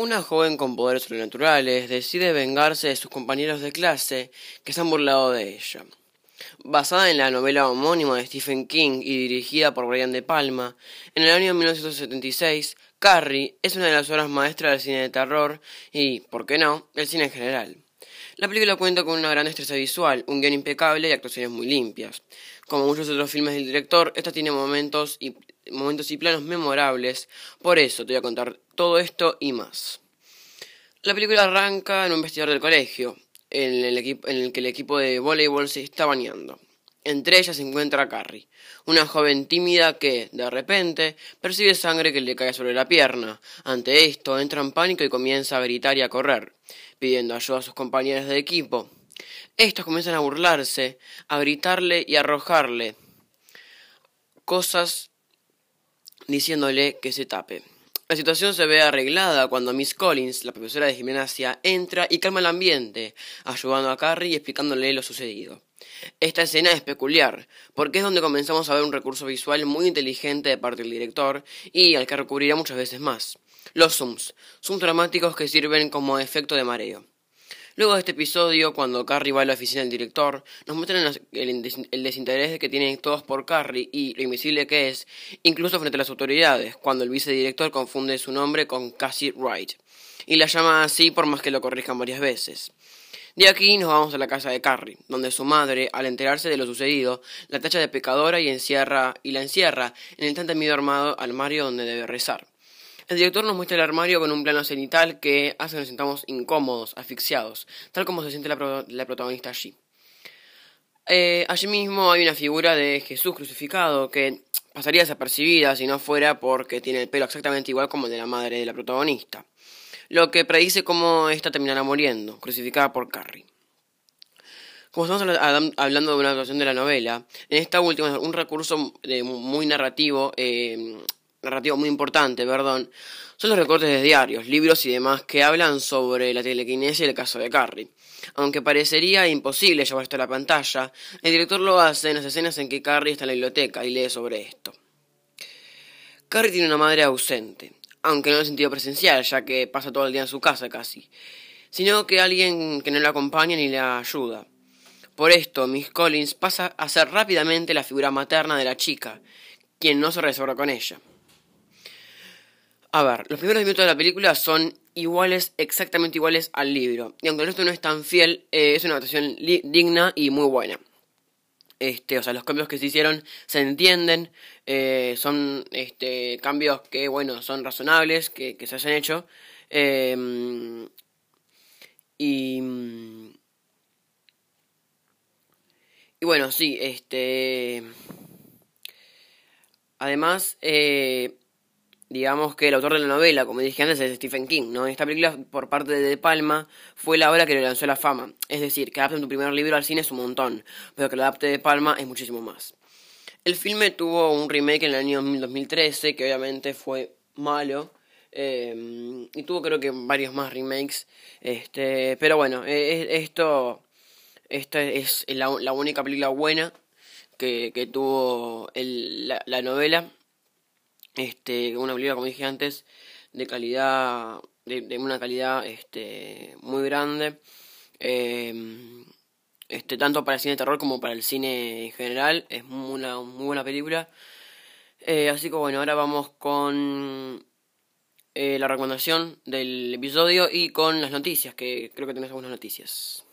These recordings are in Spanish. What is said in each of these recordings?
Una joven con poderes sobrenaturales decide vengarse de sus compañeros de clase que se han burlado de ella. Basada en la novela homónima de Stephen King y dirigida por Brian De Palma, en el año 1976, Carrie es una de las obras maestras del cine de terror y, por qué no, del cine en general. La película cuenta con una gran destreza visual, un guion impecable y actuaciones muy limpias. Como muchos otros filmes del director, esta tiene momentos y, momentos y planos memorables, por eso te voy a contar todo esto y más. La película arranca en un vestidor del colegio, en el, en el que el equipo de voleibol se está bañando. Entre ellas se encuentra Carrie, una joven tímida que, de repente, percibe sangre que le cae sobre la pierna. Ante esto, entra en pánico y comienza a gritar y a correr, pidiendo ayuda a sus compañeros de equipo. Estos comienzan a burlarse, a gritarle y a arrojarle cosas diciéndole que se tape. La situación se ve arreglada cuando Miss Collins, la profesora de gimnasia, entra y calma el ambiente, ayudando a Carrie y explicándole lo sucedido. Esta escena es peculiar, porque es donde comenzamos a ver un recurso visual muy inteligente de parte del director y al que recurrirá muchas veces más. Los zooms, zooms dramáticos que sirven como efecto de mareo. Luego de este episodio, cuando Carrie va a la oficina del director, nos muestran el, desinterés que tienen todos por Carrie y lo invisible que es, incluso frente a las autoridades, cuando el vicedirector confunde su nombre con Cassie Wright, y la llama así por más que lo corrijan varias veces. De aquí nos vamos a la casa de Carrie, donde su madre, al enterarse de lo sucedido, la tacha de pecadora y, encierra, y la encierra en el tan temido armado armario donde debe rezar. El director nos muestra el armario con un plano cenital que hace que nos sintamos incómodos, asfixiados, tal como se siente la, protagonista allí. Eh, allí mismo hay una figura de Jesús crucificado que pasaría desapercibida si no fuera porque tiene el pelo exactamente igual como el de la madre de la protagonista, lo que predice cómo ésta terminará muriendo, crucificada por Carrie. Como estamos hablando de una adaptación de la novela, en esta última un recurso muy narrativo eh, narrativo muy importante, perdón, son los recortes de diarios, libros y demás que hablan sobre la telequinesia y el caso de Carrie. Aunque parecería imposible llevar esto a la pantalla, el director lo hace en las escenas en que Carrie está en la biblioteca y lee sobre esto. Carrie tiene una madre ausente, aunque no en el sentido presencial, ya que pasa todo el día en su casa casi, sino que alguien que no la acompaña ni la ayuda. Por esto, Miss Collins pasa a ser rápidamente la figura materna de la chica, quien no se resobra con ella. A ver, los primeros minutos de la película son iguales, exactamente iguales al libro. Y aunque el resto no es tan fiel, eh, es una adaptación digna y muy buena. Este, o sea, los cambios que se hicieron se entienden, eh, son este, cambios que, bueno, son razonables, que, que se hayan hecho. Em, y, y bueno, sí, este... Además, eh, digamos que el autor de la novela, como dije antes, es Stephen King, ¿no? Esta película, por parte de De Palma, fue la obra que le lanzó la fama. Es decir, que adapten tu primer libro al cine es un montón, pero que lo adapte De Palma es muchísimo más. El filme tuvo un remake en el año 2013, que obviamente fue malo. Eh, y tuvo creo que varios más remakes. Este, pero bueno, e, e, esto, esta es la, única película buena que, que tuvo la, la novela este, una película, como dije antes, de calidad, de, una calidad este, muy grande. Em, este, tanto para el cine de terror como para el cine en general. Es una muy buena película. Eh, así que bueno, ahora vamos con eh, la recomendación del episodio y con las noticias, que creo que tenés algunas noticias.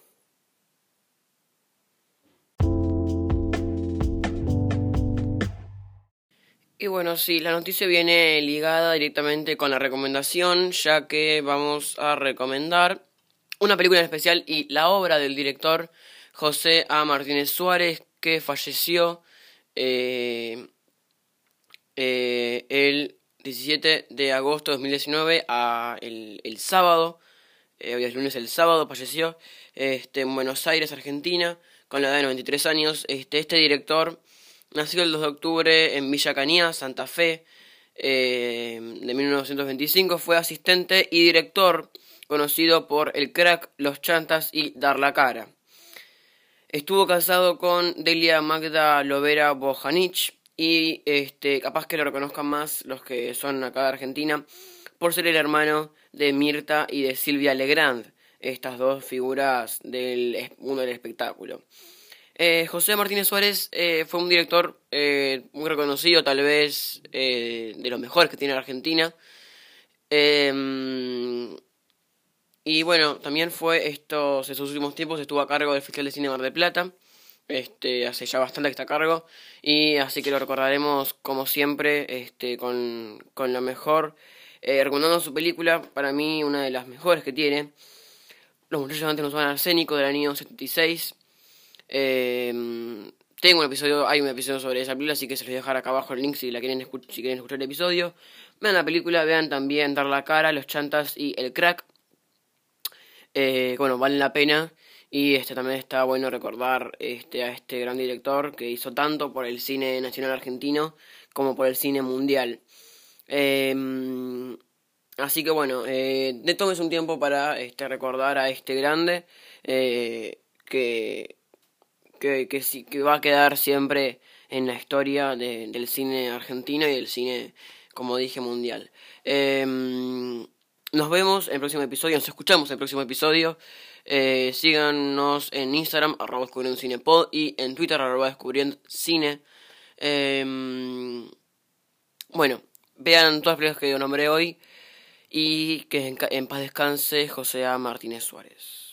Y bueno, sí, la noticia viene ligada directamente con la recomendación, ya que vamos a recomendar una película en especial y la obra del director José A. Martínez Suárez, que falleció eh, eh, el 17 de agosto de 2019, a el, el sábado, eh, hoy es lunes, el sábado falleció este, en Buenos Aires, Argentina, con la edad de 93 años. Este, este director Nació el 2 de octubre en Villa Canía, Santa Fe, eh, de 1925. Fue asistente y director, conocido por El Crack, Los Chantas y Dar la Cara. Estuvo casado con Delia Magda Lovera Bojanich y este, capaz que lo reconozcan más los que son acá de Argentina por ser el hermano de Mirta y de Silvia Legrand, estas dos figuras del mundo del espectáculo. Eh, José Martínez Suárez eh, fue un director eh, muy reconocido, tal vez de los mejores que tiene Argentina. Em, y bueno, también fue estos, sus últimos tiempos, estuvo a cargo del Festival de Cine Mar del Plata. Este, hace ya bastante que está a cargo. Y así que lo recordaremos como siempre, este, con, con lo mejor. recomendando su película, para mí una de las mejores que tiene. Los muchachos antes nos van arsénico del año 76. Em, tengo un episodio, hay un episodio sobre esa película, así que se los voy a dejar acá abajo el link si la quieren si quieren escuchar el episodio. Vean la película, vean también Dar la cara, Los chantas y El crack. Eh, bueno, valen la pena. Y este también está bueno recordar este, a este gran director que hizo tanto por el cine nacional argentino como por el cine mundial. Em, así que bueno, eh, tomes un tiempo para este, recordar a este grande eh, que que, que, que va a quedar siempre en la historia del cine argentino y del cine, como dije, mundial. Em, nos vemos en el próximo episodio, nos escuchamos en el próximo episodio. Eh, síganos en Instagram, arroba descubriendo cinepod, y en Twitter, arroba descubriendo cine. Em, bueno, vean todas las películas que yo nombré hoy y que en, paz descanse José. Martínez Suárez.